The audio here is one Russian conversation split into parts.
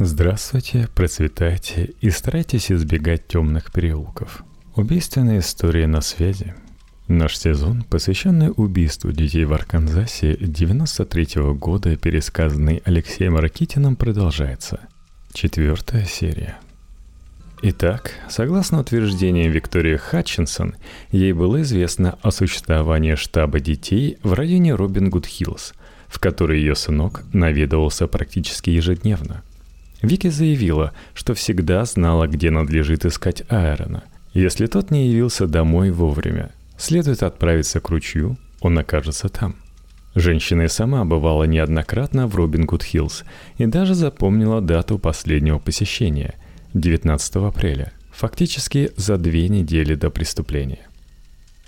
Здравствуйте, процветайте и старайтесь избегать темных переулков. Убийственные истории на связи. Наш сезон, посвященный убийству детей в Арканзасе 93 -го года, пересказанный Алексеем Ракитиным, продолжается. Четвертая серия. Итак, согласно утверждениям Виктории Хатчинсон, ей было известно о существовании штаба детей в районе Робин Гуд Хиллз, в который ее сынок наведывался практически ежедневно. Вики заявила, что всегда знала, где надлежит искать Айрона. Если тот не явился домой вовремя, следует отправиться к ручью, он окажется там. Женщина и сама бывала неоднократно в Робин Гуд Хиллз и даже запомнила дату последнего посещения – 19 апреля, фактически за две недели до преступления.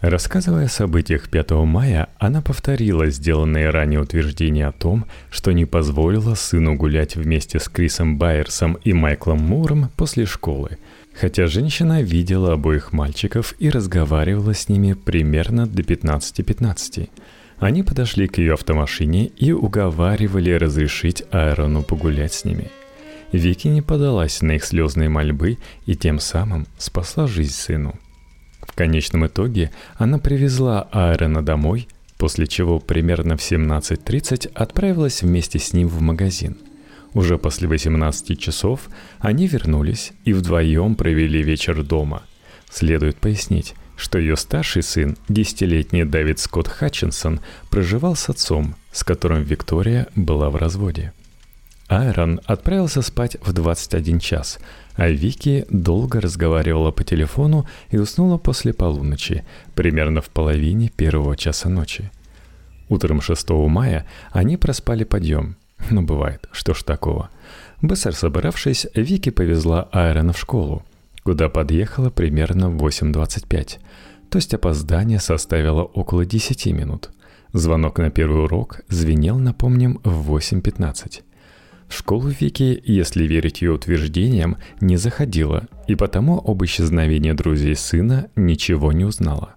Рассказывая о событиях 5 мая, она повторила сделанные ранее утверждения о том, что не позволила сыну гулять вместе с Крисом Байерсом и Майклом Муром после школы, хотя женщина видела обоих мальчиков и разговаривала с ними примерно до 15-15. Они подошли к ее автомашине и уговаривали разрешить Айрону погулять с ними – Вики не подалась на их слезные мольбы и тем самым спасла жизнь сыну. Конечном итоге она привезла Айрона домой, после чего примерно в 17.30 отправилась вместе с ним в магазин. Уже после 18 часов они вернулись и вдвоем провели вечер дома. Следует пояснить, что ее старший сын, десятилетний Дэвид Скотт Хатчинсон, проживал с отцом, с которым Виктория была в разводе. Айрон отправился спать в 21 час, а Вики долго разговаривала по телефону и уснула после полуночи, примерно в половине первого часа ночи. Утром 6 мая они проспали подъем. Ну, бывает, что ж такого. Быстро собравшись, Вики повезла Айрона в школу, куда подъехала примерно в 8.25. То есть опоздание составило около 10 минут. Звонок на первый урок звенел, напомним, в 8.15. В школу Вики, если верить ее утверждениям, не заходила, и потому об исчезновении друзей сына ничего не узнала.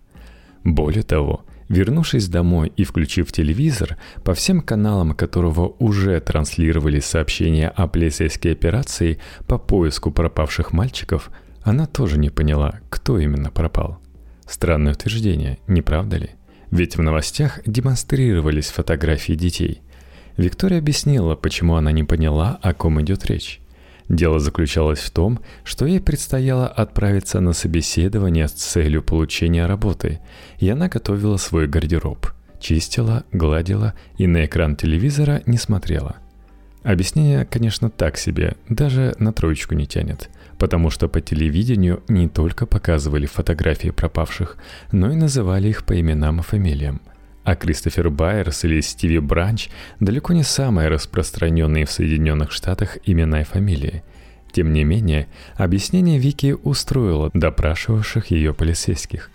Более того, вернувшись домой и включив телевизор, по всем каналам которого уже транслировали сообщения о полицейской операции по поиску пропавших мальчиков, она тоже не поняла, кто именно пропал. Странное утверждение, не правда ли? Ведь в новостях демонстрировались фотографии детей – Виктория объяснила, почему она не поняла, о ком идет речь. Дело заключалось в том, что ей предстояло отправиться на собеседование с целью получения работы, и она готовила свой гардероб, чистила, гладила и на экран телевизора не смотрела. Объяснение, конечно, так себе, даже на троечку не тянет, потому что по телевидению не только показывали фотографии пропавших, но и называли их по именам и фамилиям – а Кристофер Байерс или Стиви Бранч далеко не самые распространенные в Соединенных Штатах имена и фамилии. Тем не менее, объяснение Вики устроило допрашивавших ее полицейских.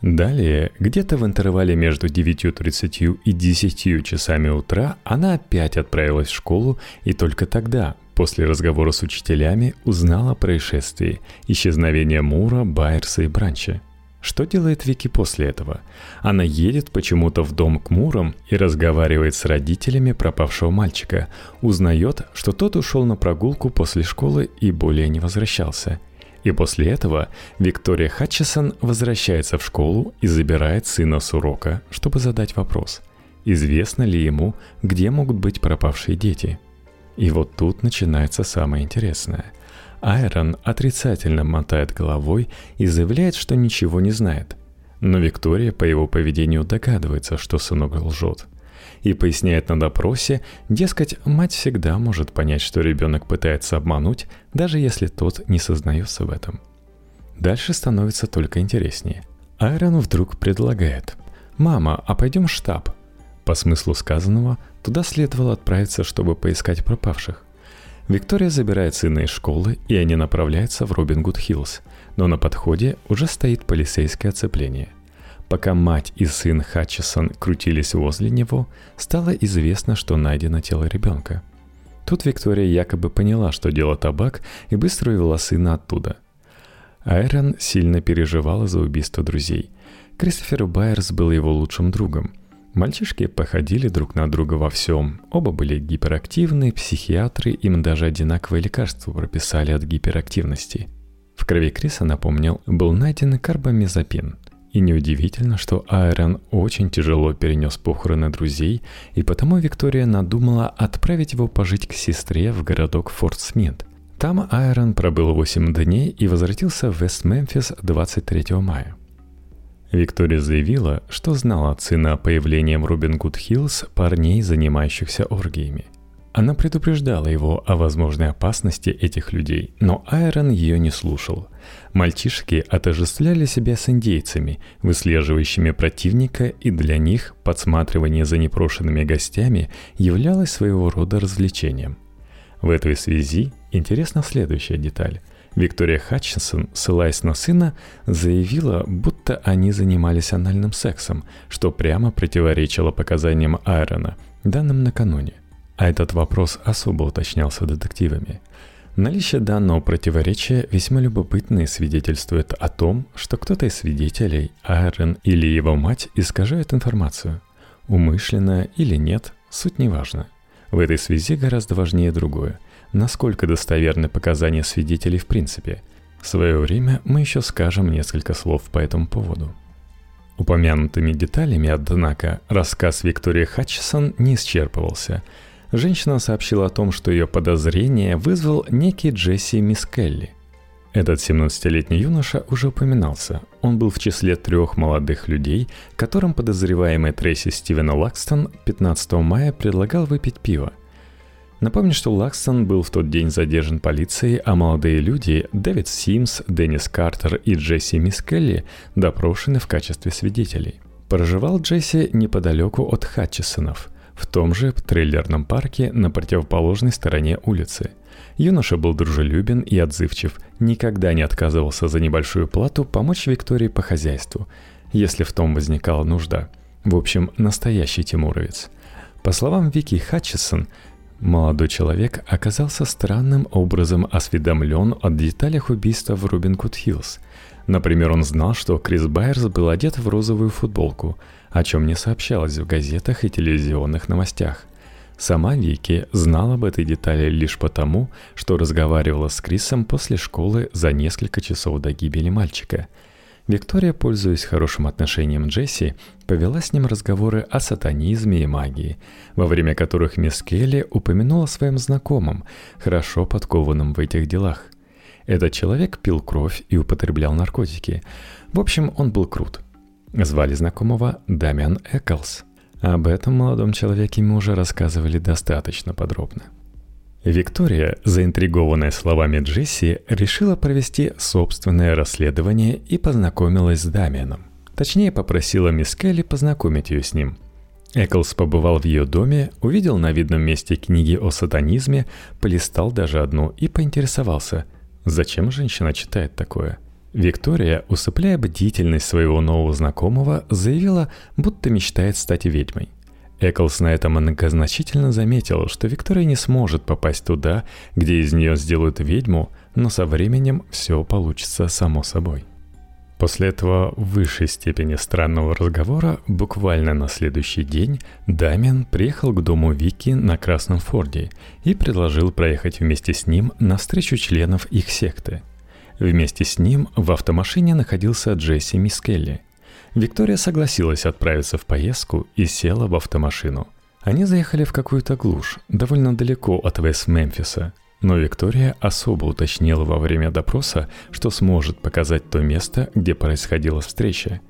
Далее, где-то в интервале между 9.30 и 10 часами утра, она опять отправилась в школу и только тогда, после разговора с учителями, узнала о происшествии, исчезновение Мура, Байерса и Бранча – что делает Вики после этого? Она едет почему-то в дом к Мурам и разговаривает с родителями пропавшего мальчика. Узнает, что тот ушел на прогулку после школы и более не возвращался. И после этого Виктория Хатчесон возвращается в школу и забирает сына с урока, чтобы задать вопрос. Известно ли ему, где могут быть пропавшие дети? И вот тут начинается самое интересное – Айрон отрицательно мотает головой и заявляет, что ничего не знает. Но Виктория по его поведению догадывается, что сынок лжет. И поясняет на допросе, дескать, мать всегда может понять, что ребенок пытается обмануть, даже если тот не сознается в этом. Дальше становится только интереснее. Айрон вдруг предлагает. «Мама, а пойдем в штаб?» По смыслу сказанного, туда следовало отправиться, чтобы поискать пропавших. Виктория забирает сына из школы, и они направляются в Робин Гуд Хиллз, но на подходе уже стоит полицейское оцепление. Пока мать и сын Хатчесон крутились возле него, стало известно, что найдено тело ребенка. Тут Виктория якобы поняла, что дело табак, и быстро увела сына оттуда. Айрон сильно переживала за убийство друзей. Кристофер Байерс был его лучшим другом. Мальчишки походили друг на друга во всем. Оба были гиперактивны, психиатры им даже одинаковые лекарства прописали от гиперактивности. В крови Криса, напомнил, был найден карбамазепин. И неудивительно, что Айрон очень тяжело перенес похороны друзей, и потому Виктория надумала отправить его пожить к сестре в городок Форт Смит. Там Айрон пробыл 8 дней и возвратился в Вест-Мемфис 23 мая. Виктория заявила, что знала от сына о появлении в Робин Гуд Хиллз парней, занимающихся оргиями. Она предупреждала его о возможной опасности этих людей, но Айрон ее не слушал. Мальчишки отождествляли себя с индейцами, выслеживающими противника, и для них подсматривание за непрошенными гостями являлось своего рода развлечением. В этой связи интересна следующая деталь. Виктория Хатчинсон, ссылаясь на сына, заявила, будто они занимались анальным сексом, что прямо противоречило показаниям Айрона, данным накануне. А этот вопрос особо уточнялся детективами. Наличие данного противоречия весьма любопытно и свидетельствует о том, что кто-то из свидетелей, Айрон или его мать, искажает информацию. Умышленно или нет, суть не важна. В этой связи гораздо важнее другое – насколько достоверны показания свидетелей в принципе. В свое время мы еще скажем несколько слов по этому поводу. Упомянутыми деталями, однако, рассказ Виктории Хатчесон не исчерпывался. Женщина сообщила о том, что ее подозрение вызвал некий Джесси Мискелли. Этот 17-летний юноша уже упоминался. Он был в числе трех молодых людей, которым подозреваемый Трейси Стивена Лакстон 15 мая предлагал выпить пиво. Напомню, что Лакстон был в тот день задержан полицией, а молодые люди Дэвид Симс, Деннис Картер и Джесси Мискелли допрошены в качестве свидетелей. Проживал Джесси неподалеку от Хатчесонов, в том же трейлерном парке на противоположной стороне улицы. Юноша был дружелюбен и отзывчив, никогда не отказывался за небольшую плату помочь Виктории по хозяйству, если в том возникала нужда. В общем, настоящий тимуровец. По словам Вики Хатчесон, Молодой человек оказался странным образом осведомлен о деталях убийства в Рубин Куд Хиллз. Например, он знал, что Крис Байерс был одет в розовую футболку, о чем не сообщалось в газетах и телевизионных новостях. Сама Вики знала об этой детали лишь потому, что разговаривала с Крисом после школы за несколько часов до гибели мальчика – Виктория, пользуясь хорошим отношением Джесси, повела с ним разговоры о сатанизме и магии, во время которых мисс Келли упомянула о своем знакомом, хорошо подкованном в этих делах. Этот человек пил кровь и употреблял наркотики. В общем, он был крут. Звали знакомого Дамиан Эклс. Об этом молодом человеке мы уже рассказывали достаточно подробно. Виктория, заинтригованная словами Джесси, решила провести собственное расследование и познакомилась с Дамианом. Точнее, попросила мисс Келли познакомить ее с ним. Эклс побывал в ее доме, увидел на видном месте книги о сатанизме, полистал даже одну и поинтересовался, зачем женщина читает такое. Виктория, усыпляя бдительность своего нового знакомого, заявила, будто мечтает стать ведьмой – Эклс на этом многозначительно заметил, что Виктория не сможет попасть туда, где из нее сделают ведьму, но со временем все получится само собой. После этого высшей степени странного разговора буквально на следующий день Дамиан приехал к дому Вики на Красном Форде и предложил проехать вместе с ним на встречу членов их секты. Вместе с ним в автомашине находился Джесси Мискелли – Виктория согласилась отправиться в поездку и села в автомашину. Они заехали в какую-то глушь, довольно далеко от Вест-Мемфиса, но Виктория особо уточнила во время допроса, что сможет показать то место, где происходила встреча.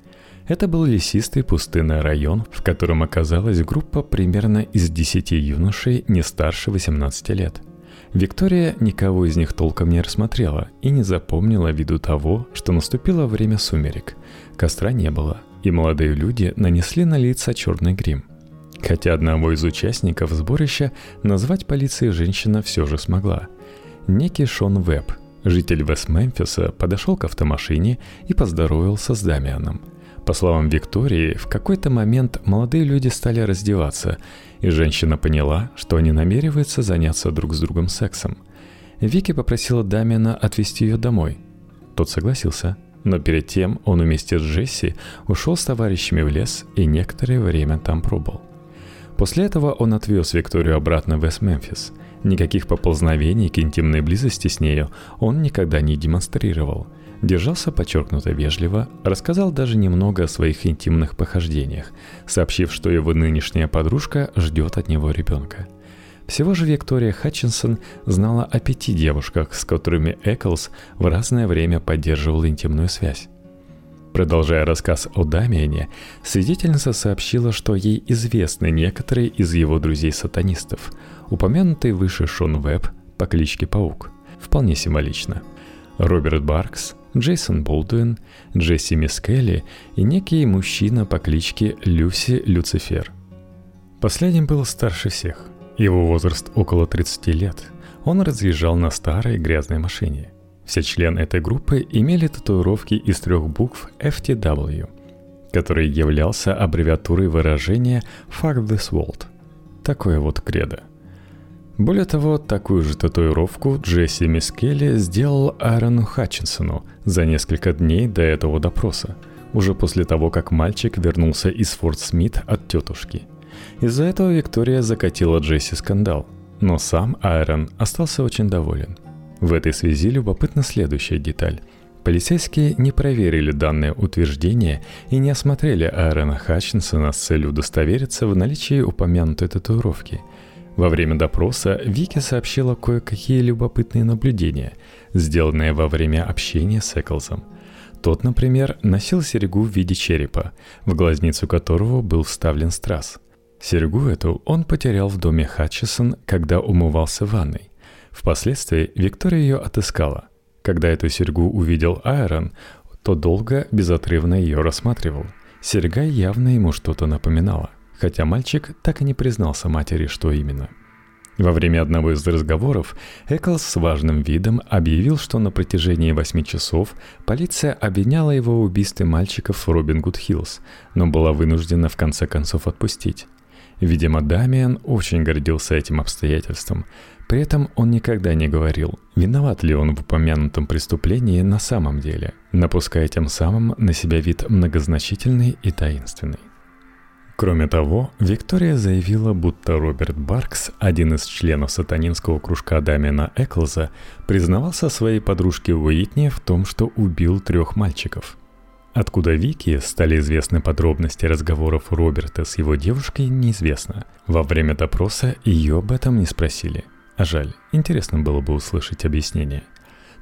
Это был лесистый пустынный район, в котором оказалась группа примерно из 10 юношей не старше 18 лет – Виктория никого из них толком не рассмотрела и не запомнила ввиду того, что наступило время сумерек. Костра не было, и молодые люди нанесли на лица черный грим. Хотя одного из участников сборища назвать полицией женщина все же смогла. Некий Шон Веб, житель Вест-Мемфиса, подошел к автомашине и поздоровался с Дамианом. По словам Виктории, в какой-то момент молодые люди стали раздеваться, и женщина поняла, что они намереваются заняться друг с другом сексом. Вики попросила Дамиана отвезти ее домой. Тот согласился. Но перед тем он вместе с Джесси ушел с товарищами в лес и некоторое время там пробыл. После этого он отвез Викторию обратно в Вест-Мемфис. Никаких поползновений к интимной близости с нею он никогда не демонстрировал. Держался подчеркнуто вежливо, рассказал даже немного о своих интимных похождениях, сообщив, что его нынешняя подружка ждет от него ребенка – всего же Виктория Хатчинсон знала о пяти девушках, с которыми Эклс в разное время поддерживал интимную связь. Продолжая рассказ о Дамиане, свидетельница сообщила, что ей известны некоторые из его друзей-сатанистов, упомянутый выше Шон Вебб по кличке Паук. Вполне символично. Роберт Баркс, Джейсон Болдуин, Джесси Мискелли и некий мужчина по кличке Люси Люцифер. Последним был старше всех. Его возраст около 30 лет. Он разъезжал на старой грязной машине. Все члены этой группы имели татуировки из трех букв FTW, который являлся аббревиатурой выражения «Fuck this world». Такое вот кредо. Более того, такую же татуировку Джесси Мискелли сделал Аарону Хатчинсону за несколько дней до этого допроса, уже после того, как мальчик вернулся из Форт Смит от тетушки – из-за этого Виктория закатила Джесси скандал, но сам Айрон остался очень доволен. В этой связи любопытна следующая деталь. Полицейские не проверили данное утверждение и не осмотрели Аарона Хатчинсона с целью удостовериться в наличии упомянутой татуировки. Во время допроса Вики сообщила кое-какие любопытные наблюдения, сделанные во время общения с Эклзом. Тот, например, носил серьгу в виде черепа, в глазницу которого был вставлен страз – Серьгу эту он потерял в доме Хатчесон, когда умывался в ванной. Впоследствии Виктория ее отыскала. Когда эту серьгу увидел Айрон, то долго, безотрывно ее рассматривал. Серьга явно ему что-то напоминала, хотя мальчик так и не признался матери, что именно. Во время одного из разговоров Эклс с важным видом объявил, что на протяжении восьми часов полиция обвиняла его в убийстве мальчиков в Робин Гуд Хиллз, но была вынуждена в конце концов отпустить. Видимо, Дамиан очень гордился этим обстоятельством. При этом он никогда не говорил, виноват ли он в упомянутом преступлении на самом деле, напуская тем самым на себя вид многозначительный и таинственный. Кроме того, Виктория заявила, будто Роберт Баркс, один из членов сатанинского кружка Дамиана Эклза, признавался своей подружке Уитни в том, что убил трех мальчиков – Откуда Вики стали известны подробности разговоров Роберта с его девушкой, неизвестно. Во время допроса ее об этом не спросили. А жаль, интересно было бы услышать объяснение.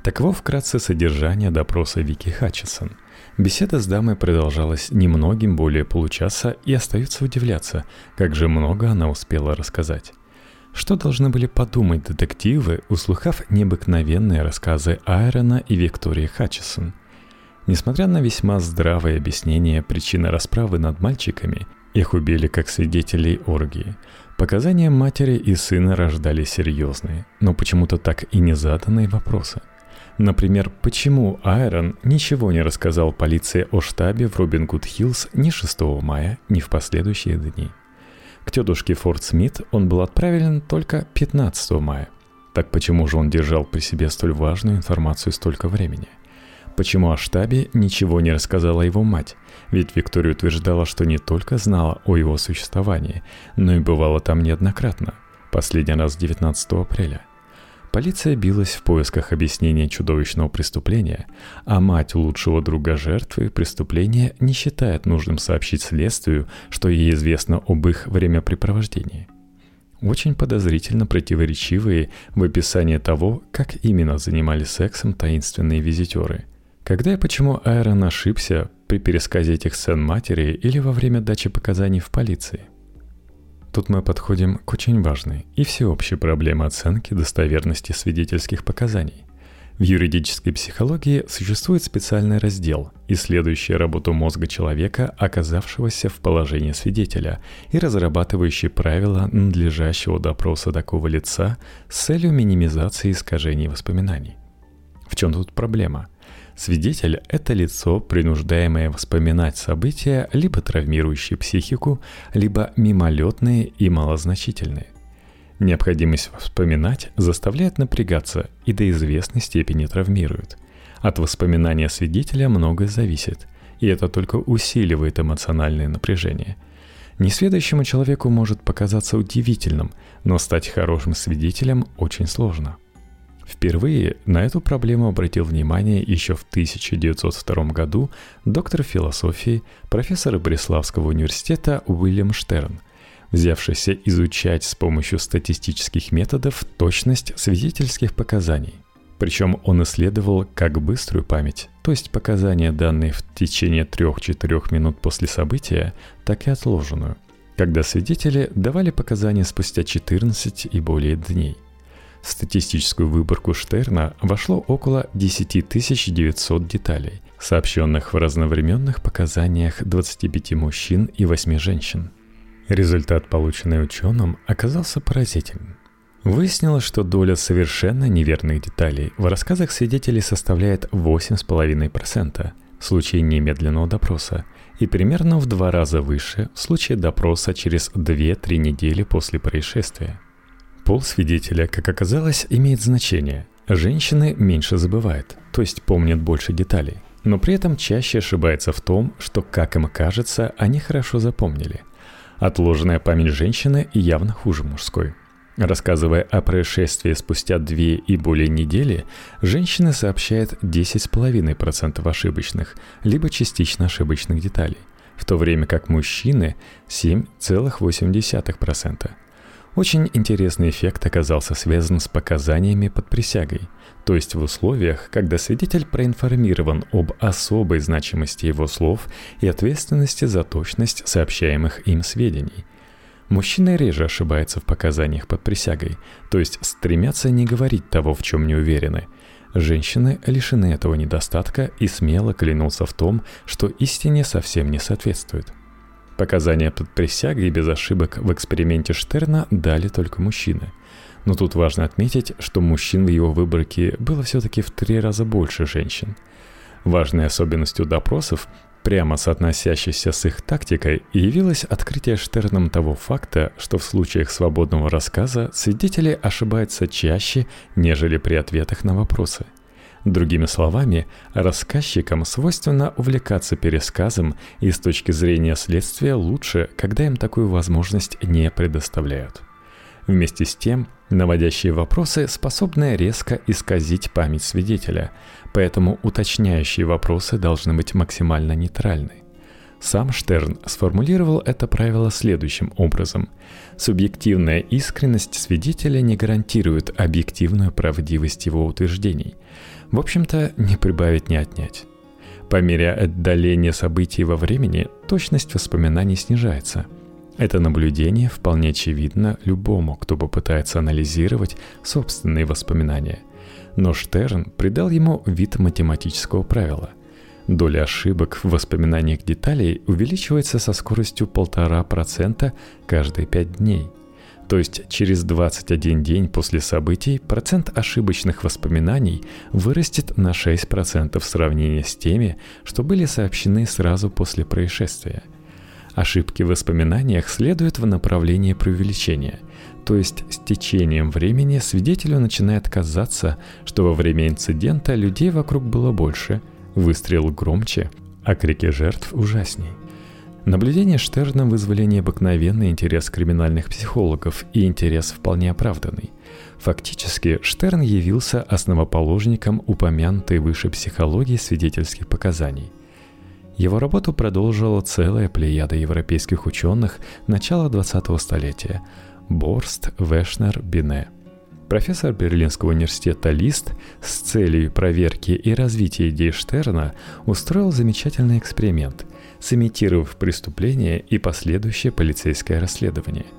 Таково вкратце содержание допроса Вики Хатчисон. Беседа с дамой продолжалась немногим более получаса и остается удивляться, как же много она успела рассказать. Что должны были подумать детективы, услыхав необыкновенные рассказы Айрона и Виктории Хатчисон – Несмотря на весьма здравое объяснение причины расправы над мальчиками, их убили как свидетелей оргии. Показания матери и сына рождали серьезные, но почему-то так и не заданные вопросы. Например, почему Айрон ничего не рассказал полиции о штабе в Робин Гуд Хиллз ни 6 мая, ни в последующие дни. К тетушке Форд Смит он был отправлен только 15 мая. Так почему же он держал при себе столь важную информацию столько времени? Почему о штабе ничего не рассказала его мать? Ведь Виктория утверждала, что не только знала о его существовании, но и бывала там неоднократно. Последний раз 19 апреля. Полиция билась в поисках объяснения чудовищного преступления, а мать лучшего друга жертвы преступления не считает нужным сообщить следствию, что ей известно об их времяпрепровождении. Очень подозрительно противоречивые в описании того, как именно занимались сексом таинственные визитеры – когда и почему Айрон ошибся при пересказе этих сцен матери или во время дачи показаний в полиции? Тут мы подходим к очень важной и всеобщей проблеме оценки достоверности свидетельских показаний. В юридической психологии существует специальный раздел, исследующий работу мозга человека, оказавшегося в положении свидетеля, и разрабатывающий правила надлежащего допроса такого лица с целью минимизации искажений воспоминаний. В чем тут проблема – Свидетель – это лицо, принуждаемое вспоминать события, либо травмирующие психику, либо мимолетные и малозначительные. Необходимость вспоминать заставляет напрягаться и до известной степени травмирует. От воспоминания свидетеля многое зависит, и это только усиливает эмоциональное напряжение. Несведущему человеку может показаться удивительным, но стать хорошим свидетелем очень сложно. Впервые на эту проблему обратил внимание еще в 1902 году доктор философии, профессор Бреславского университета Уильям Штерн, взявшийся изучать с помощью статистических методов точность свидетельских показаний – причем он исследовал как быструю память, то есть показания, данные в течение 3-4 минут после события, так и отложенную, когда свидетели давали показания спустя 14 и более дней. В статистическую выборку Штерна вошло около 10 900 деталей, сообщенных в разновременных показаниях 25 мужчин и 8 женщин. Результат, полученный ученым, оказался поразительным. Выяснилось, что доля совершенно неверных деталей в рассказах свидетелей составляет 8,5% в случае немедленного допроса и примерно в два раза выше в случае допроса через 2-3 недели после происшествия. Пол свидетеля, как оказалось, имеет значение. Женщины меньше забывают, то есть помнят больше деталей, но при этом чаще ошибаются в том, что, как им кажется, они хорошо запомнили. Отложенная память женщины явно хуже мужской – Рассказывая о происшествии спустя две и более недели, женщина сообщает 10,5% ошибочных, либо частично ошибочных деталей, в то время как мужчины 7,8%. Очень интересный эффект оказался связан с показаниями под присягой, то есть в условиях, когда свидетель проинформирован об особой значимости его слов и ответственности за точность сообщаемых им сведений – Мужчины реже ошибаются в показаниях под присягой, то есть стремятся не говорить того, в чем не уверены. Женщины лишены этого недостатка и смело клянутся в том, что истине совсем не соответствует. Показания под присягой без ошибок в эксперименте Штерна дали только мужчины. Но тут важно отметить, что мужчин в его выборке было все-таки в три раза больше женщин. Важной особенностью допросов прямо соотносящейся с их тактикой, явилось открытие Штерном того факта, что в случаях свободного рассказа свидетели ошибаются чаще, нежели при ответах на вопросы. Другими словами, рассказчикам свойственно увлекаться пересказом, и с точки зрения следствия лучше, когда им такую возможность не предоставляют. Вместе с тем, наводящие вопросы способны резко исказить память свидетеля, поэтому уточняющие вопросы должны быть максимально нейтральны. Сам Штерн сформулировал это правило следующим образом. Субъективная искренность свидетеля не гарантирует объективную правдивость его утверждений. В общем-то, не прибавить, не отнять. По мере отдаления событий во времени точность воспоминаний снижается – это наблюдение вполне очевидно любому, кто попытается анализировать собственные воспоминания. Но Штерн придал ему вид математического правила. Доля ошибок в воспоминаниях деталей увеличивается со скоростью 1,5% каждые 5 дней. То есть через 21 день после событий процент ошибочных воспоминаний вырастет на 6% в сравнении с теми, что были сообщены сразу после происшествия – Ошибки в воспоминаниях следуют в направлении преувеличения, то есть с течением времени свидетелю начинает казаться, что во время инцидента людей вокруг было больше, выстрел громче, а крики жертв ужасней. Наблюдения Штерна вызвали необыкновенный интерес криминальных психологов и интерес вполне оправданный. Фактически, Штерн явился основоположником упомянутой выше психологии свидетельских показаний. Его работу продолжила целая плеяда европейских ученых начала 20-го столетия – Борст, Вешнер, Бине. Профессор Берлинского университета Лист с целью проверки и развития идей Штерна устроил замечательный эксперимент, сымитировав преступление и последующее полицейское расследование –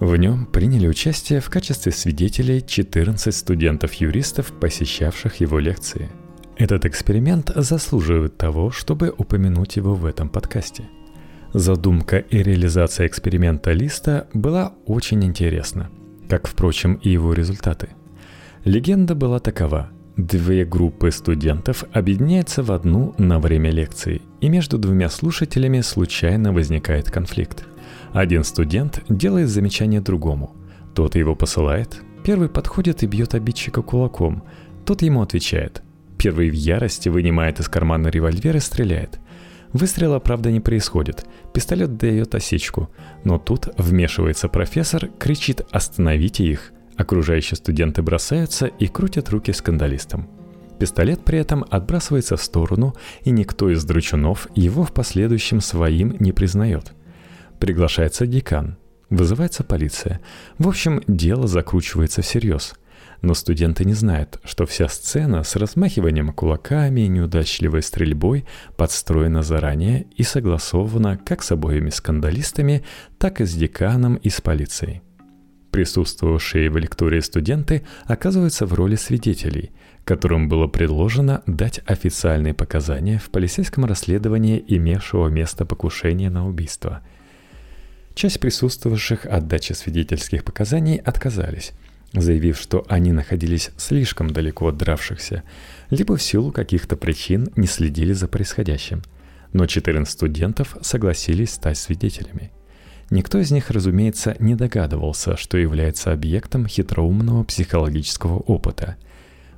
в нем приняли участие в качестве свидетелей 14 студентов-юристов, посещавших его лекции – этот эксперимент заслуживает того, чтобы упомянуть его в этом подкасте. Задумка и реализация эксперимента Листа была очень интересна, как, впрочем, и его результаты. Легенда была такова. Две группы студентов объединяются в одну на время лекции, и между двумя слушателями случайно возникает конфликт. Один студент делает замечание другому. Тот его посылает. Первый подходит и бьет обидчика кулаком. Тот ему отвечает – Первый в ярости вынимает из кармана револьвер и стреляет. Выстрела, правда, не происходит. Пистолет дает осечку. Но тут вмешивается профессор, кричит «Остановите их!». Окружающие студенты бросаются и крутят руки скандалистам. Пистолет при этом отбрасывается в сторону, и никто из дручунов его в последующем своим не признает. Приглашается декан. Вызывается полиция. В общем, дело закручивается всерьез. Но студенты не знают, что вся сцена с размахиванием кулаками и неудачливой стрельбой подстроена заранее и согласована как с обоими скандалистами, так и с деканом и с полицией. Присутствовавшие в лектории студенты оказываются в роли свидетелей, которым было предложено дать официальные показания в полицейском расследовании имевшего место покушения на убийство. Часть присутствовавших от дачи свидетельских показаний отказались – заявив, что они находились слишком далеко от дравшихся, либо в силу каких-то причин не следили за происходящим. Но 14 студентов согласились стать свидетелями. Никто из них, разумеется, не догадывался, что является объектом хитроумного психологического опыта.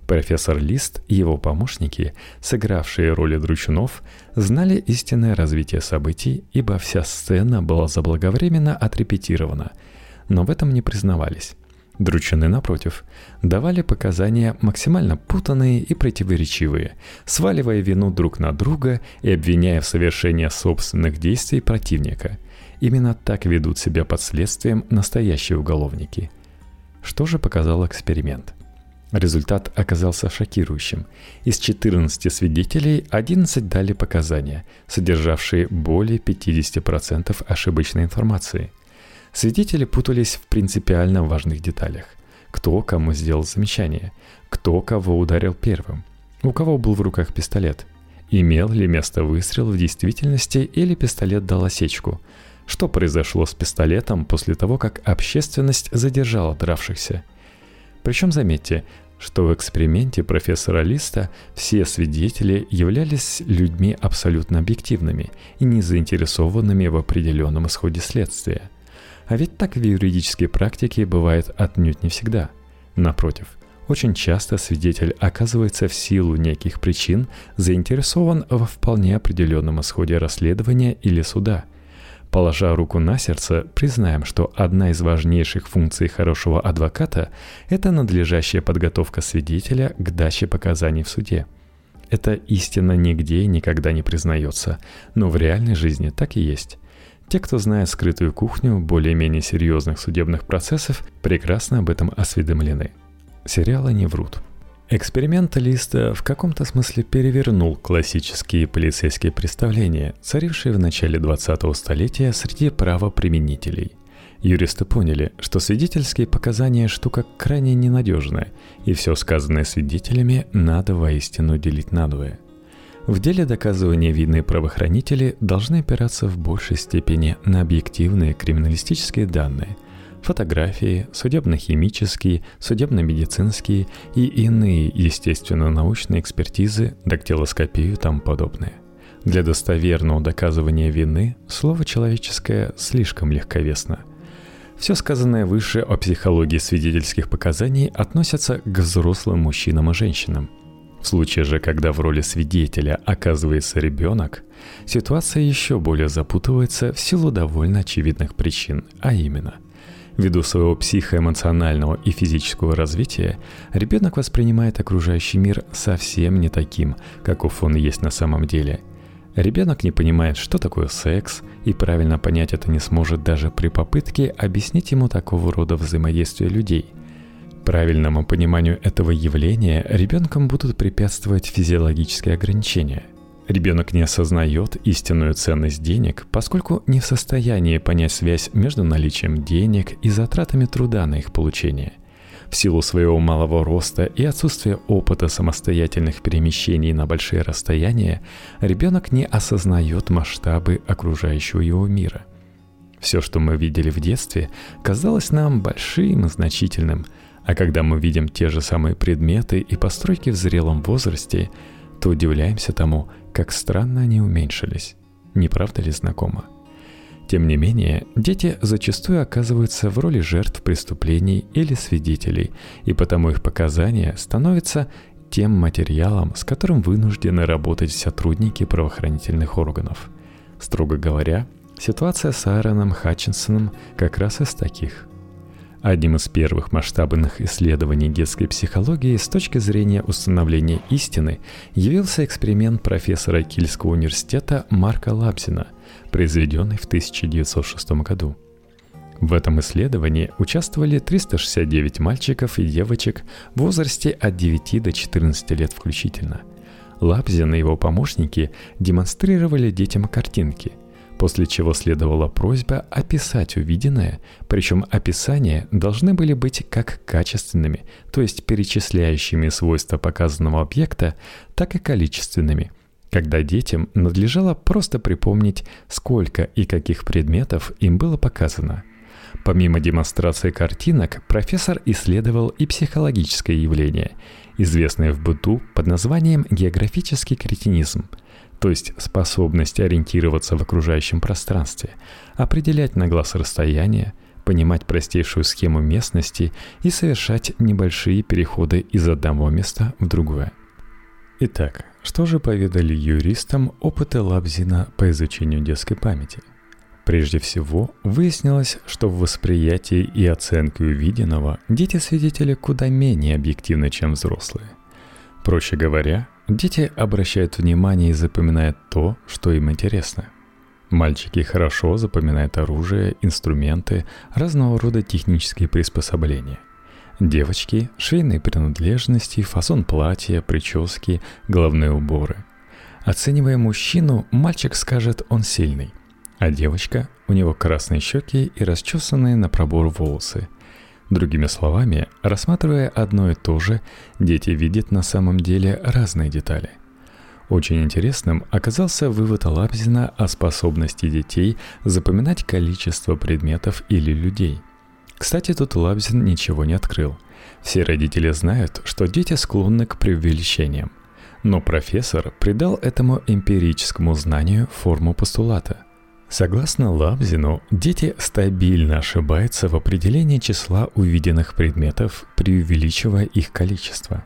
Профессор Лист и его помощники, сыгравшие роли дручунов, знали истинное развитие событий, ибо вся сцена была заблаговременно отрепетирована, но в этом не признавались. Дручины, напротив, давали показания максимально путанные и противоречивые, сваливая вину друг на друга и обвиняя в совершении собственных действий противника. Именно так ведут себя под следствием настоящие уголовники. Что же показал эксперимент? Результат оказался шокирующим. Из 14 свидетелей 11 дали показания, содержавшие более 50% ошибочной информации – Свидетели путались в принципиально важных деталях. Кто кому сделал замечание, кто кого ударил первым, у кого был в руках пистолет, имел ли место выстрел в действительности или пистолет дал осечку, что произошло с пистолетом после того, как общественность задержала дравшихся. Причем заметьте, что в эксперименте профессора Листа все свидетели являлись людьми абсолютно объективными и не заинтересованными в определенном исходе следствия – а ведь так в юридической практике бывает отнюдь не всегда. Напротив, очень часто свидетель оказывается в силу неких причин заинтересован во вполне определенном исходе расследования или суда. Положа руку на сердце, признаем, что одна из важнейших функций хорошего адвоката – это надлежащая подготовка свидетеля к даче показаний в суде. Это истина нигде и никогда не признается, но в реальной жизни так и есть. Те, кто знает скрытую кухню более-менее серьезных судебных процессов, прекрасно об этом осведомлены. Сериалы не врут. Эксперимент Листа в каком-то смысле перевернул классические полицейские представления, царившие в начале 20-го столетия среди правоприменителей. Юристы поняли, что свидетельские показания – штука крайне ненадежная, и все сказанное свидетелями надо воистину делить надвое – в деле доказывания вины правоохранители должны опираться в большей степени на объективные криминалистические данные, фотографии, судебно-химические, судебно-медицинские и иные естественно-научные экспертизы, дактилоскопию и тому подобное. Для достоверного доказывания вины слово человеческое слишком легковесно. Все сказанное выше о психологии свидетельских показаний относится к взрослым мужчинам и женщинам – в случае же, когда в роли свидетеля оказывается ребенок, ситуация еще более запутывается в силу довольно очевидных причин, а именно – Ввиду своего психоэмоционального и физического развития, ребенок воспринимает окружающий мир совсем не таким, каков он есть на самом деле. Ребенок не понимает, что такое секс, и правильно понять это не сможет даже при попытке объяснить ему такого рода взаимодействие людей – Правильному пониманию этого явления ребенком будут препятствовать физиологические ограничения. Ребенок не осознает истинную ценность денег, поскольку не в состоянии понять связь между наличием денег и затратами труда на их получение. В силу своего малого роста и отсутствия опыта самостоятельных перемещений на большие расстояния, ребенок не осознает масштабы окружающего его мира. Все, что мы видели в детстве, казалось нам большим и значительным – а когда мы видим те же самые предметы и постройки в зрелом возрасте, то удивляемся тому, как странно они уменьшились. Не правда ли знакомо? Тем не менее, дети зачастую оказываются в роли жертв преступлений или свидетелей, и потому их показания становятся тем материалом, с которым вынуждены работать сотрудники правоохранительных органов. Строго говоря, ситуация с Аароном Хатчинсоном как раз из таких – Одним из первых масштабных исследований детской психологии с точки зрения установления истины явился эксперимент профессора Кильского университета Марка Лапсина, произведенный в 1906 году. В этом исследовании участвовали 369 мальчиков и девочек в возрасте от 9 до 14 лет включительно. Лапзин и его помощники демонстрировали детям картинки – после чего следовала просьба описать увиденное, причем описания должны были быть как качественными, то есть перечисляющими свойства показанного объекта, так и количественными, когда детям надлежало просто припомнить, сколько и каких предметов им было показано. Помимо демонстрации картинок, профессор исследовал и психологическое явление, известное в быту под названием географический кретинизм – то есть способность ориентироваться в окружающем пространстве, определять на глаз расстояние, понимать простейшую схему местности и совершать небольшие переходы из одного места в другое. Итак, что же поведали юристам опыты Лабзина по изучению детской памяти? Прежде всего, выяснилось, что в восприятии и оценке увиденного дети-свидетели куда менее объективны, чем взрослые. Проще говоря, Дети обращают внимание и запоминают то, что им интересно. Мальчики хорошо запоминают оружие, инструменты, разного рода технические приспособления. Девочки – швейные принадлежности, фасон платья, прически, головные уборы. Оценивая мужчину, мальчик скажет «он сильный», а девочка – у него красные щеки и расчесанные на пробор волосы – Другими словами, рассматривая одно и то же, дети видят на самом деле разные детали. Очень интересным оказался вывод Лапзина о способности детей запоминать количество предметов или людей. Кстати, тут Лапзин ничего не открыл. Все родители знают, что дети склонны к преувеличениям. Но профессор придал этому эмпирическому знанию форму постулата – Согласно Лабзину, дети стабильно ошибаются в определении числа увиденных предметов, преувеличивая их количество.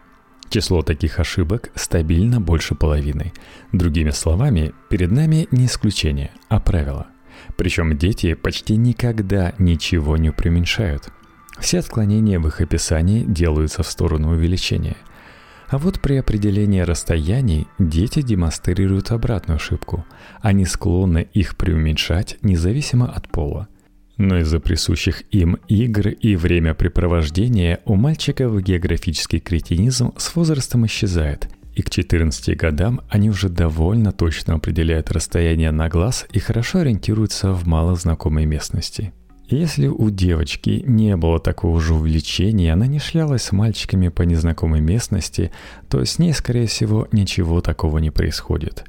Число таких ошибок стабильно больше половины. Другими словами, перед нами не исключение, а правило. Причем дети почти никогда ничего не преуменьшают. Все отклонения в их описании делаются в сторону увеличения – а вот при определении расстояний дети демонстрируют обратную ошибку. Они склонны их преуменьшать независимо от пола. Но из-за присущих им игр и времяпрепровождения у мальчиков географический кретинизм с возрастом исчезает, и к 14 годам они уже довольно точно определяют расстояние на глаз и хорошо ориентируются в малознакомой местности. Если у девочки не было такого же увлечения, она не шлялась с мальчиками по незнакомой местности, то с ней, скорее всего, ничего такого не происходит.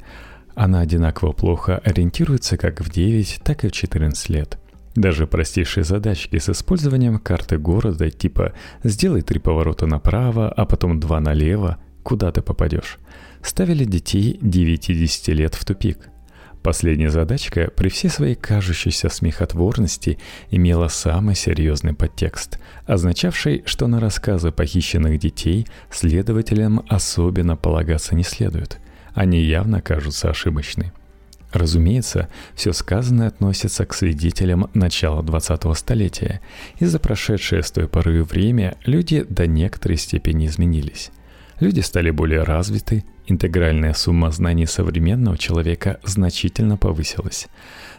Она одинаково плохо ориентируется как в 9, так и в 14 лет. Даже простейшие задачки с использованием карты города типа «сделай три поворота направо, а потом два налево, куда ты попадешь?» ставили детей 9-10 лет в тупик – Последняя задачка при всей своей кажущейся смехотворности имела самый серьезный подтекст, означавший, что на рассказы похищенных детей следователям особенно полагаться не следует. Они явно кажутся ошибочны. Разумеется, все сказанное относится к свидетелям начала 20-го столетия, и за прошедшее с той поры время люди до некоторой степени изменились. Люди стали более развиты, интегральная сумма знаний современного человека значительно повысилась.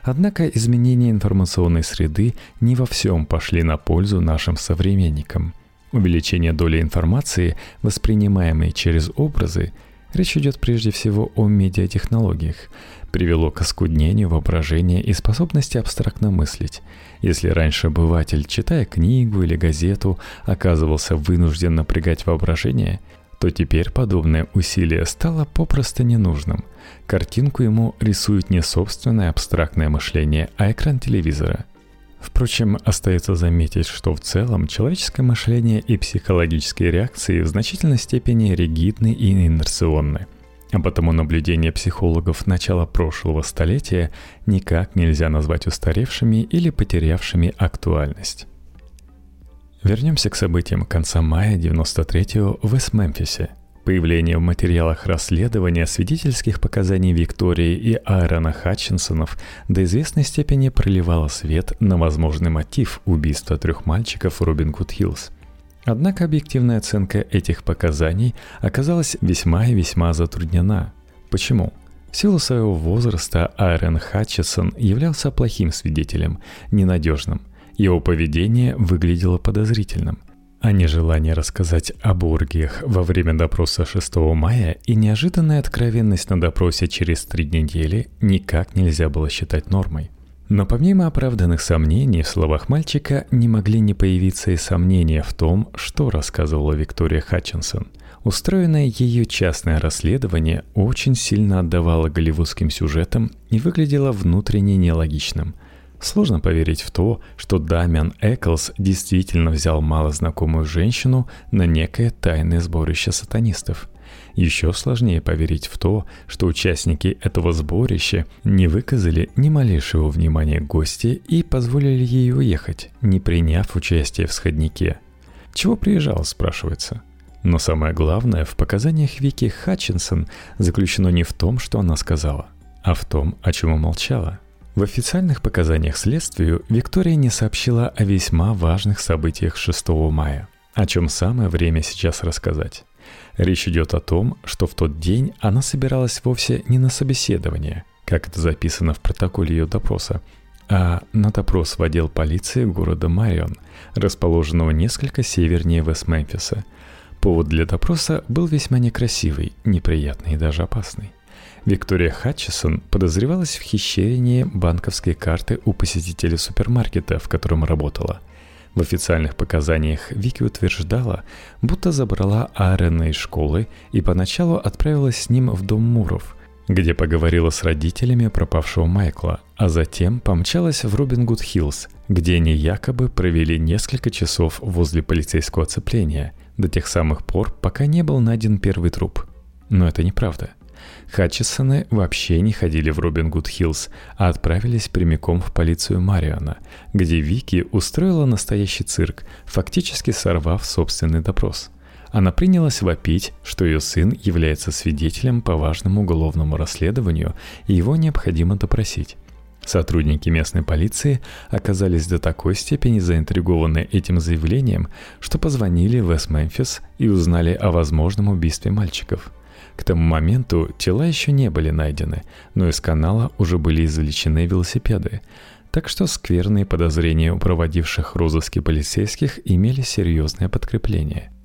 Однако изменения информационной среды не во всем пошли на пользу нашим современникам. Увеличение доли информации, воспринимаемой через образы, речь идет прежде всего о медиатехнологиях, привело к оскуднению воображения и способности абстрактно мыслить. Если раньше обыватель, читая книгу или газету, оказывался вынужден напрягать воображение – то теперь подобное усилие стало попросту ненужным. Картинку ему рисует не собственное абстрактное мышление, а экран телевизора. Впрочем, остается заметить, что в целом человеческое мышление и психологические реакции в значительной степени ригидны и инерционны. А потому наблюдения психологов начала прошлого столетия никак нельзя назвать устаревшими или потерявшими актуальность. Вернемся к событиям конца мая 93-го в Эст-Мемфисе. появления в материалах расследования свидетельских показаний Виктории и Аарона Хатчинсонов до известной степени проливало свет на возможный мотив убийства трех мальчиков в Робин Гуд Хиллз. Однако объективная оценка этих показаний оказалась весьма и весьма затруднена. Почему? В силу своего возраста Аарон Хатчинсон являлся плохим свидетелем, ненадежным. Его поведение выглядело подозрительным а нежелание рассказать об оргиях во время допроса 6 мая и неожиданная откровенность на допросе через три недели никак нельзя было считать нормой. Но помимо оправданных сомнений в словах мальчика не могли не появиться и сомнения в том, что рассказывала Виктория Хатчинсон. Устроенное ее частное расследование очень сильно отдавало голливудским сюжетам и выглядело внутренне нелогичным – Сложно поверить в то, что Дамиан Эклс действительно взял малознакомую женщину на некое тайное сборище сатанистов. Еще сложнее поверить в то, что участники этого сборища не выказали ни малейшего внимания гости и позволили ей уехать, не приняв участие в сходнике. Чего приезжал, спрашивается. Но самое главное, в показаниях Вики Хатчинсон заключено не в том, что она сказала, а в том, о чем умолчала – в официальных показаниях следствию Виктория не сообщила о весьма важных событиях 6 мая, о чем самое время сейчас рассказать. Речь идет о том, что в тот день она собиралась вовсе не на собеседование, как это записано в протоколе ее допроса, а на допрос в отдел полиции города Марион, расположенного несколько севернее Вест-Мемфиса. Повод для допроса был весьма некрасивый, неприятный и даже опасный. Виктория Хатчисон подозревалась в хищении банковской карты у посетителя супермаркета, в котором работала. В официальных показаниях Вики утверждала, будто забрала Аарона из школы и поначалу отправилась с ним в дом Муров, где поговорила с родителями пропавшего Майкла, а затем помчалась в Робин Гуд Хиллз, где они якобы провели несколько часов возле полицейского оцепления, до тех самых пор, пока не был найден первый труп. Но это неправда. Хатчисоны вообще не ходили в Робин Гуд Хиллз, а отправились прямиком в полицию Мариона, где Вики устроила настоящий цирк, фактически сорвав собственный допрос. Она принялась вопить, что ее сын является свидетелем по важному уголовному расследованию и его необходимо допросить. Сотрудники местной полиции оказались до такой степени заинтригованы этим заявлением, что позвонили в Вест-Мемфис и узнали о возможном убийстве мальчиков – к тому моменту тела еще не были найдены, но из канала уже были извлечены велосипеды. Так что скверные подозрения у проводивших розыски полицейских имели серьезное подкрепление –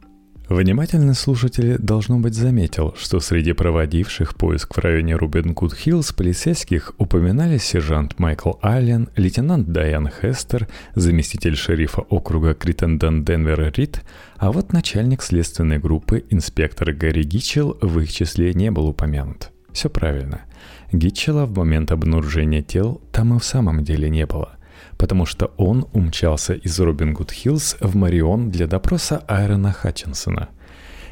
Внимательный слушатель, должно быть, заметил, что среди проводивших поиск в районе Рубин Гуд Хиллз полицейских упоминались сержант Майкл Аллен, лейтенант Дайан Хестер, заместитель шерифа округа Криттенден Денвер Рид, а вот начальник следственной группы инспектор Гарри Гитчелл в их числе не был упомянут. Все правильно. Гитчелла в момент обнаружения тел там и в самом деле не было – потому что он умчался из Робин Гуд Хиллз в Марион для допроса Айрона Хатчинсона.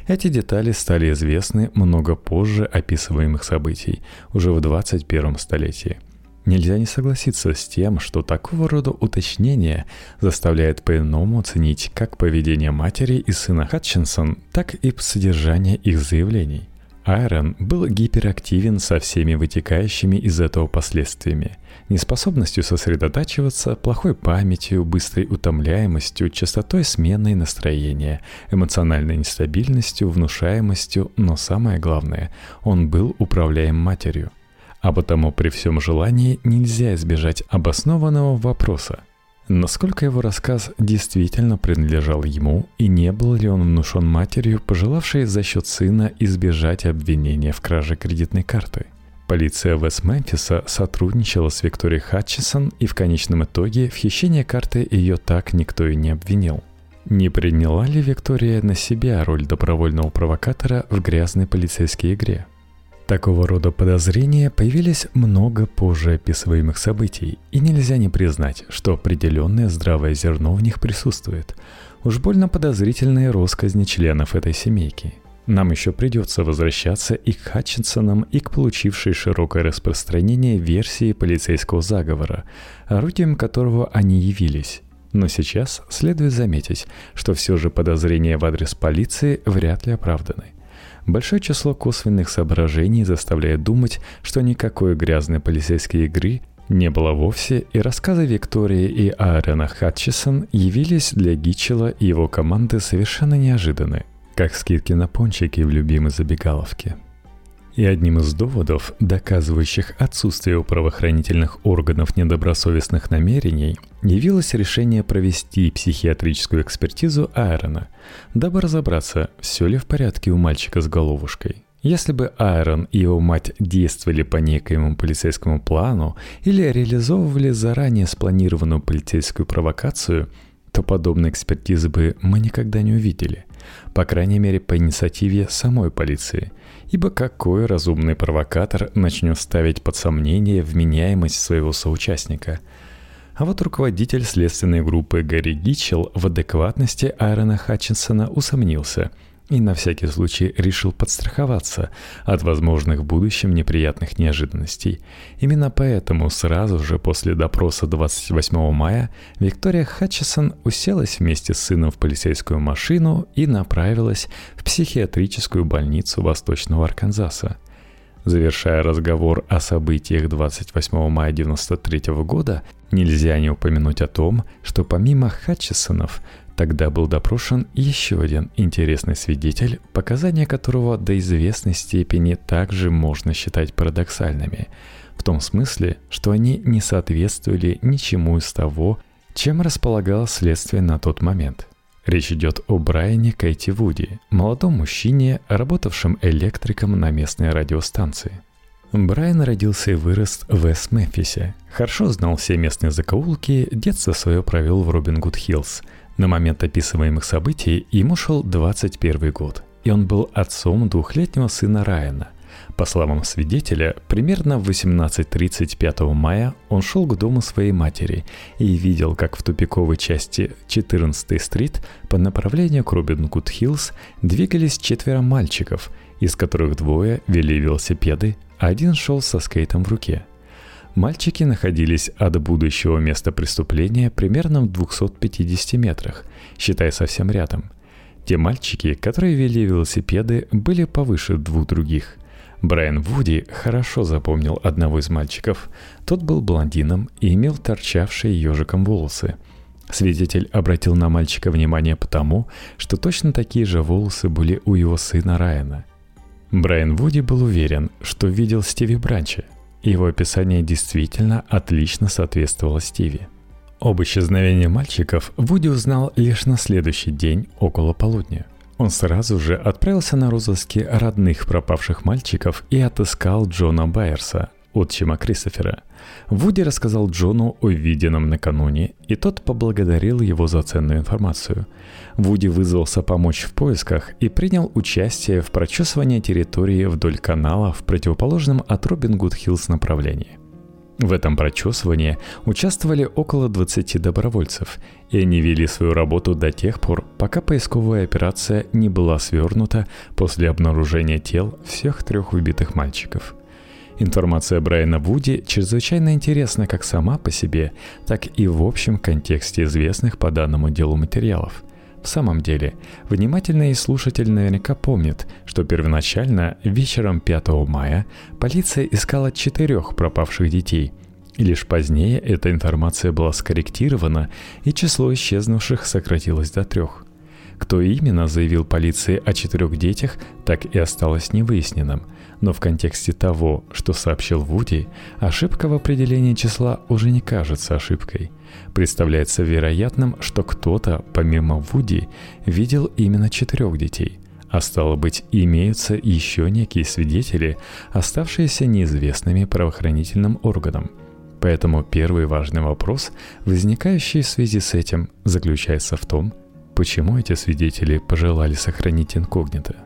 Эти детали стали известны много позже описываемых событий, уже в 21 столетии. Нельзя не согласиться с тем, что такого рода уточнения заставляет по-иному оценить как поведение матери и сына Хатчинсон, так и содержание их заявлений. Айрон был гиперактивен со всеми вытекающими из этого последствиями неспособностью сосредотачиваться, плохой памятью, быстрой утомляемостью, частотой смены настроения, эмоциональной нестабильностью, внушаемостью, но самое главное, он был управляем матерью. А потому при всем желании нельзя избежать обоснованного вопроса – Насколько его рассказ действительно принадлежал ему, и не был ли он внушен матерью, пожелавшей за счет сына избежать обвинения в краже кредитной карты? Полиция Вест-Мемфиса сотрудничала с Викторией Хатчисон, и в конечном итоге в хищении карты ее так никто и не обвинил. Не приняла ли Виктория на себя роль добровольного провокатора в грязной полицейской игре? Такого рода подозрения появились много позже описываемых событий, и нельзя не признать, что определенное здравое зерно в них присутствует. Уж больно подозрительные росказни членов этой семейки – нам еще придется возвращаться и к Хатчинсонам, и к получившей широкое распространение версии полицейского заговора, орудием которого они явились. Но сейчас следует заметить, что все же подозрения в адрес полиции вряд ли оправданы. Большое число косвенных соображений заставляет думать, что никакой грязной полицейской игры не было вовсе, и рассказы Виктории и Аарона Хатчисон явились для Гитчела и его команды совершенно неожиданны, как скидки на пончики в любимой забегаловке. И одним из доводов, доказывающих отсутствие у правоохранительных органов недобросовестных намерений, явилось решение провести психиатрическую экспертизу Айрона, дабы разобраться, все ли в порядке у мальчика с головушкой. Если бы Айрон и его мать действовали по некоему полицейскому плану или реализовывали заранее спланированную полицейскую провокацию, то подобной экспертизы бы мы никогда не увидели. По крайней мере, по инициативе самой полиции. Ибо какой разумный провокатор начнет ставить под сомнение вменяемость своего соучастника – а вот руководитель следственной группы Гарри Гитчелл в адекватности Айрона Хатчинсона усомнился – и на всякий случай решил подстраховаться от возможных в будущем неприятных неожиданностей. Именно поэтому сразу же после допроса 28 мая Виктория Хатчесон уселась вместе с сыном в полицейскую машину и направилась в психиатрическую больницу Восточного Арканзаса. Завершая разговор о событиях 28 мая 1993 года, нельзя не упомянуть о том, что помимо Хатчесонов Тогда был допрошен еще один интересный свидетель, показания которого до известной степени также можно считать парадоксальными, в том смысле, что они не соответствовали ничему из того, чем располагало следствие на тот момент. Речь идет о Брайане Кейти Вуди, молодом мужчине, работавшем электриком на местной радиостанции. Брайан родился и вырос в Эс-Мемфисе. Хорошо знал все местные закоулки, детство свое провел в Робин Гуд Хиллз – на момент описываемых событий ему шел 21 год, и он был отцом двухлетнего сына Райана. По словам свидетеля, примерно в 18.35 мая он шел к дому своей матери и видел, как в тупиковой части 14-й стрит по направлению к Робин Гуд Хиллз двигались четверо мальчиков, из которых двое вели велосипеды, а один шел со скейтом в руке – Мальчики находились от будущего места преступления примерно в 250 метрах, считая совсем рядом. Те мальчики, которые вели велосипеды, были повыше двух других. Брайан Вуди хорошо запомнил одного из мальчиков. Тот был блондином и имел торчавшие ежиком волосы. Свидетель обратил на мальчика внимание потому, что точно такие же волосы были у его сына Райана. Брайан Вуди был уверен, что видел Стиви Бранча, его описание действительно отлично соответствовало Стиви. Об исчезновении мальчиков Вуди узнал лишь на следующий день около полудня. Он сразу же отправился на розыски родных пропавших мальчиков и отыскал Джона Байерса, отчима Кристофера. Вуди рассказал Джону о виденном накануне, и тот поблагодарил его за ценную информацию. Вуди вызвался помочь в поисках и принял участие в прочесывании территории вдоль канала в противоположном от Робин Гуд Хиллз направлении. В этом прочесывании участвовали около 20 добровольцев, и они вели свою работу до тех пор, пока поисковая операция не была свернута после обнаружения тел всех трех убитых мальчиков – Информация Брайана Вуди чрезвычайно интересна как сама по себе, так и в общем контексте известных по данному делу материалов. В самом деле, внимательный слушатель наверняка помнит, что первоначально вечером 5 мая полиция искала четырех пропавших детей. И лишь позднее эта информация была скорректирована, и число исчезнувших сократилось до трех. Кто именно заявил полиции о четырех детях, так и осталось невыясненным – но в контексте того, что сообщил Вуди, ошибка в определении числа уже не кажется ошибкой. Представляется вероятным, что кто-то, помимо Вуди, видел именно четырех детей. А стало быть, имеются еще некие свидетели, оставшиеся неизвестными правоохранительным органам. Поэтому первый важный вопрос, возникающий в связи с этим, заключается в том, почему эти свидетели пожелали сохранить инкогнито.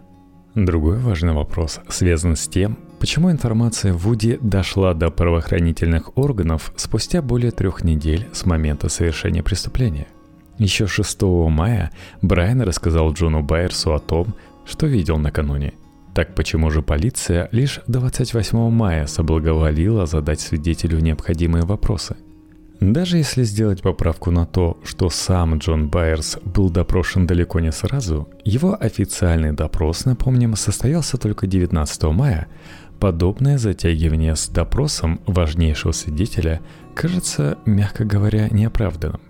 Другой важный вопрос связан с тем, почему информация Вуди дошла до правоохранительных органов спустя более трех недель с момента совершения преступления. Еще 6 мая Брайан рассказал Джону Байерсу о том, что видел накануне. Так почему же полиция лишь 28 мая соблаговолила задать свидетелю необходимые вопросы? Даже если сделать поправку на то, что сам Джон Байерс был допрошен далеко не сразу, его официальный допрос, напомним, состоялся только 19 мая, подобное затягивание с допросом важнейшего свидетеля кажется, мягко говоря, неоправданным.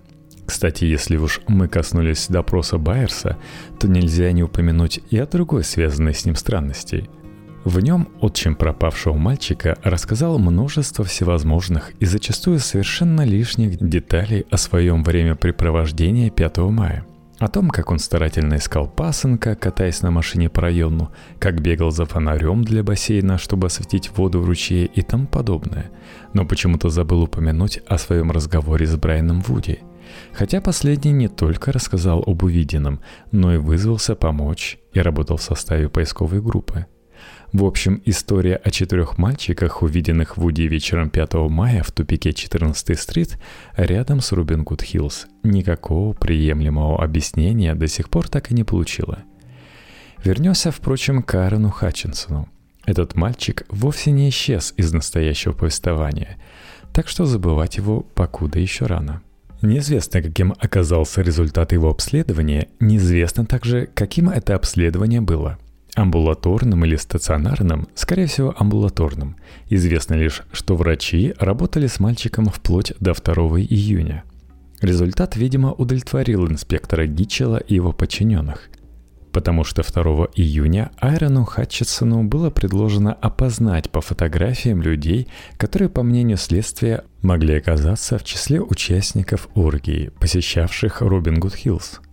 Кстати, если уж мы коснулись допроса Байерса, то нельзя не упомянуть и о другой связанной с ним странности – в нем отчим пропавшего мальчика рассказал множество всевозможных и зачастую совершенно лишних деталей о своем времяпрепровождении 5 мая. О том, как он старательно искал пасынка, катаясь на машине по району, как бегал за фонарем для бассейна, чтобы осветить воду в ручье и тому подобное. Но почему-то забыл упомянуть о своем разговоре с Брайаном Вуди. Хотя последний не только рассказал об увиденном, но и вызвался помочь и работал в составе поисковой группы – в общем, история о четырех мальчиках, увиденных в Вуди вечером 5 мая в тупике 14-й стрит, рядом с Рубин Гуд Хиллз, никакого приемлемого объяснения до сих пор так и не получила. Вернемся, впрочем, к Аарону Хатчинсону. Этот мальчик вовсе не исчез из настоящего повествования, так что забывать его покуда еще рано. Неизвестно, каким оказался результат его обследования, неизвестно также, каким это обследование было – амбулаторным или стационарным, скорее всего амбулаторным. Известно лишь, что врачи работали с мальчиком вплоть до 2 июня. Результат, видимо, удовлетворил инспектора Гитчела и его подчиненных, потому что 2 июня Айрону Хатчесону было предложено опознать по фотографиям людей, которые, по мнению следствия, могли оказаться в числе участников оргии, посещавших Робин Гуд Хиллз –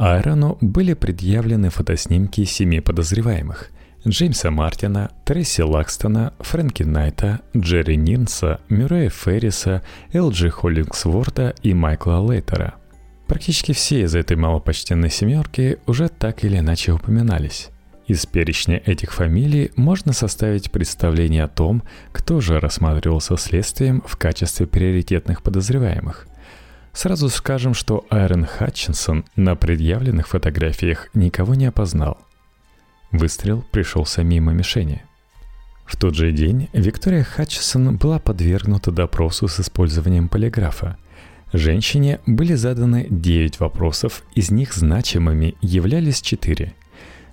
Айрону были предъявлены фотоснимки семи подозреваемых – Джеймса Мартина, Тресси Лакстона, Фрэнки Найта, Джерри Нирнса, Мюррея Ферриса, Элджи Холлингсворта и Майкла Лейтера. Практически все из этой малопочтенной семерки уже так или иначе упоминались. Из перечня этих фамилий можно составить представление о том, кто же рассматривался следствием в качестве приоритетных подозреваемых. Сразу скажем, что Айрон Хатчинсон на предъявленных фотографиях никого не опознал. Выстрел пришелся мимо мишени. В тот же день Виктория Хатчинсон была подвергнута допросу с использованием полиграфа. Женщине были заданы 9 вопросов, из них значимыми являлись 4.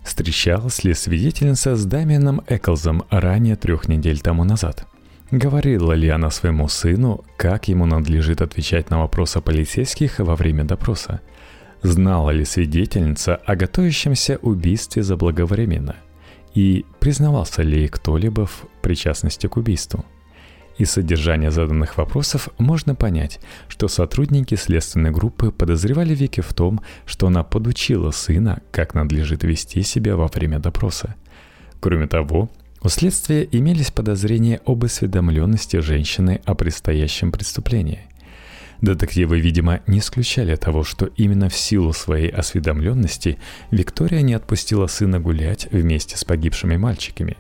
Встречалась ли свидетельница с Дамианом Эклзом ранее трех недель тому назад – Говорила ли она своему сыну, как ему надлежит отвечать на вопросы полицейских во время допроса? Знала ли свидетельница о готовящемся убийстве заблаговременно? И признавался ли кто-либо в причастности к убийству? Из содержания заданных вопросов можно понять, что сотрудники следственной группы подозревали Вики в том, что она подучила сына, как надлежит вести себя во время допроса. Кроме того, у следствия имелись подозрения об осведомленности женщины о предстоящем преступлении. Детективы, видимо, не исключали того, что именно в силу своей осведомленности Виктория не отпустила сына гулять вместе с погибшими мальчиками.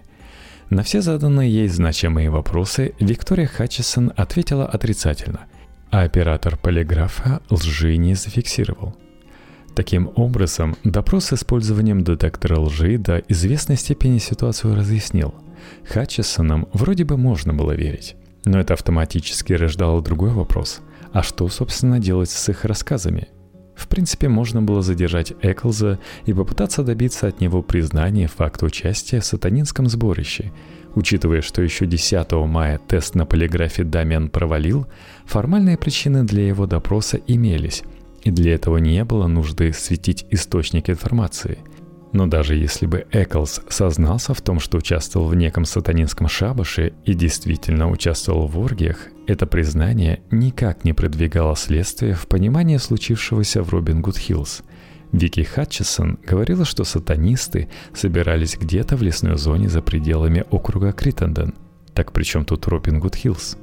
На все заданные ей значимые вопросы Виктория Хатчисон ответила отрицательно, а оператор полиграфа лжи не зафиксировал – Таким образом, допрос с использованием детектора лжи до известной степени ситуацию разъяснил. Хатчесонам вроде бы можно было верить. Но это автоматически рождало другой вопрос. А что, собственно, делать с их рассказами? В принципе, можно было задержать Эклза и попытаться добиться от него признания факта участия в сатанинском сборище. Учитывая, что еще 10 мая тест на полиграфе Дамиан провалил, формальные причины для его допроса имелись – и для этого не было нужды светить источник информации. Но даже если бы Эклс сознался в том, что участвовал в неком сатанинском шабаше и действительно участвовал в оргиях, это признание никак не продвигало следствие в понимании случившегося в Робин Гуд Хиллз. Вики Хатчесон говорила, что сатанисты собирались где-то в лесной зоне за пределами округа Криттенден. Так при чем тут Робин Гуд Хиллз?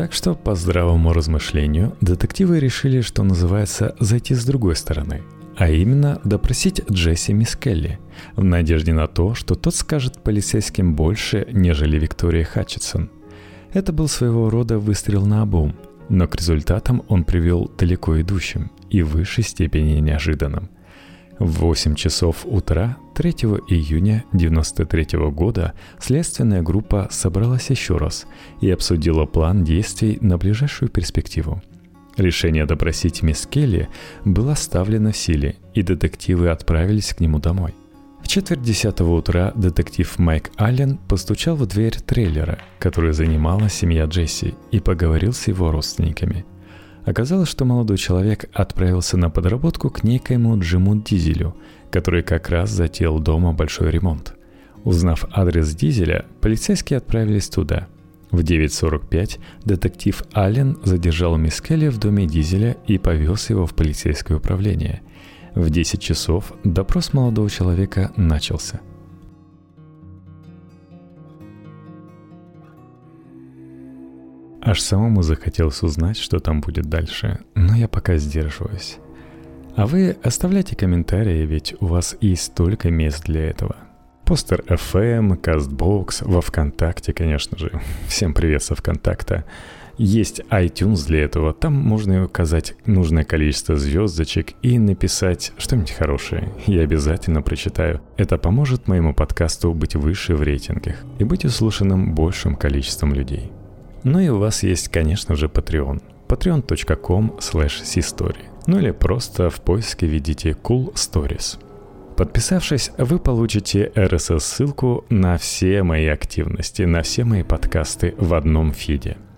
Так что, по здравому размышлению, детективы решили, что называется, зайти с другой стороны, а именно допросить Джесси Мискелли, в надежде на то, что тот скажет полицейским больше, нежели Виктория Хатчетсон. Это был своего рода выстрел на обум, но к результатам он привел далеко идущим и в высшей степени неожиданным – в 8 часов утра 3 июня 1993 года следственная группа собралась еще раз и обсудила план действий на ближайшую перспективу. Решение допросить мисс Келли было оставлено в силе, и детективы отправились к нему домой. В четверть десятого утра детектив Майк Аллен постучал в дверь трейлера, который занимала семья Джесси, и поговорил с его родственниками. Оказалось, что молодой человек отправился на подработку к некоему Джиму Дизелю, который как раз затеял дома большой ремонт. Узнав адрес Дизеля, полицейские отправились туда – в 9.45 детектив Аллен задержал мисс Келли в доме Дизеля и повез его в полицейское управление. В 10 часов допрос молодого человека начался. Аж самому захотелось узнать, что там будет дальше, но я пока сдерживаюсь. А вы оставляйте комментарии, ведь у вас есть столько мест для этого – Постер FM, CastBox, во ВКонтакте, конечно же. Всем привет со ВКонтакта. Есть iTunes для этого. Там можно указать нужное количество звездочек и написать что-нибудь хорошее. Я обязательно прочитаю. Это поможет моему подкасту быть выше в рейтингах и быть услышанным большим количеством людей. Ну и у вас есть, конечно же, Patreon. patreon.com slash Ну или просто в поиске введите Cool Stories – Подписавшись, вы получите RSS-ссылку на все мои активности, на все мои подкасты в одном фиде –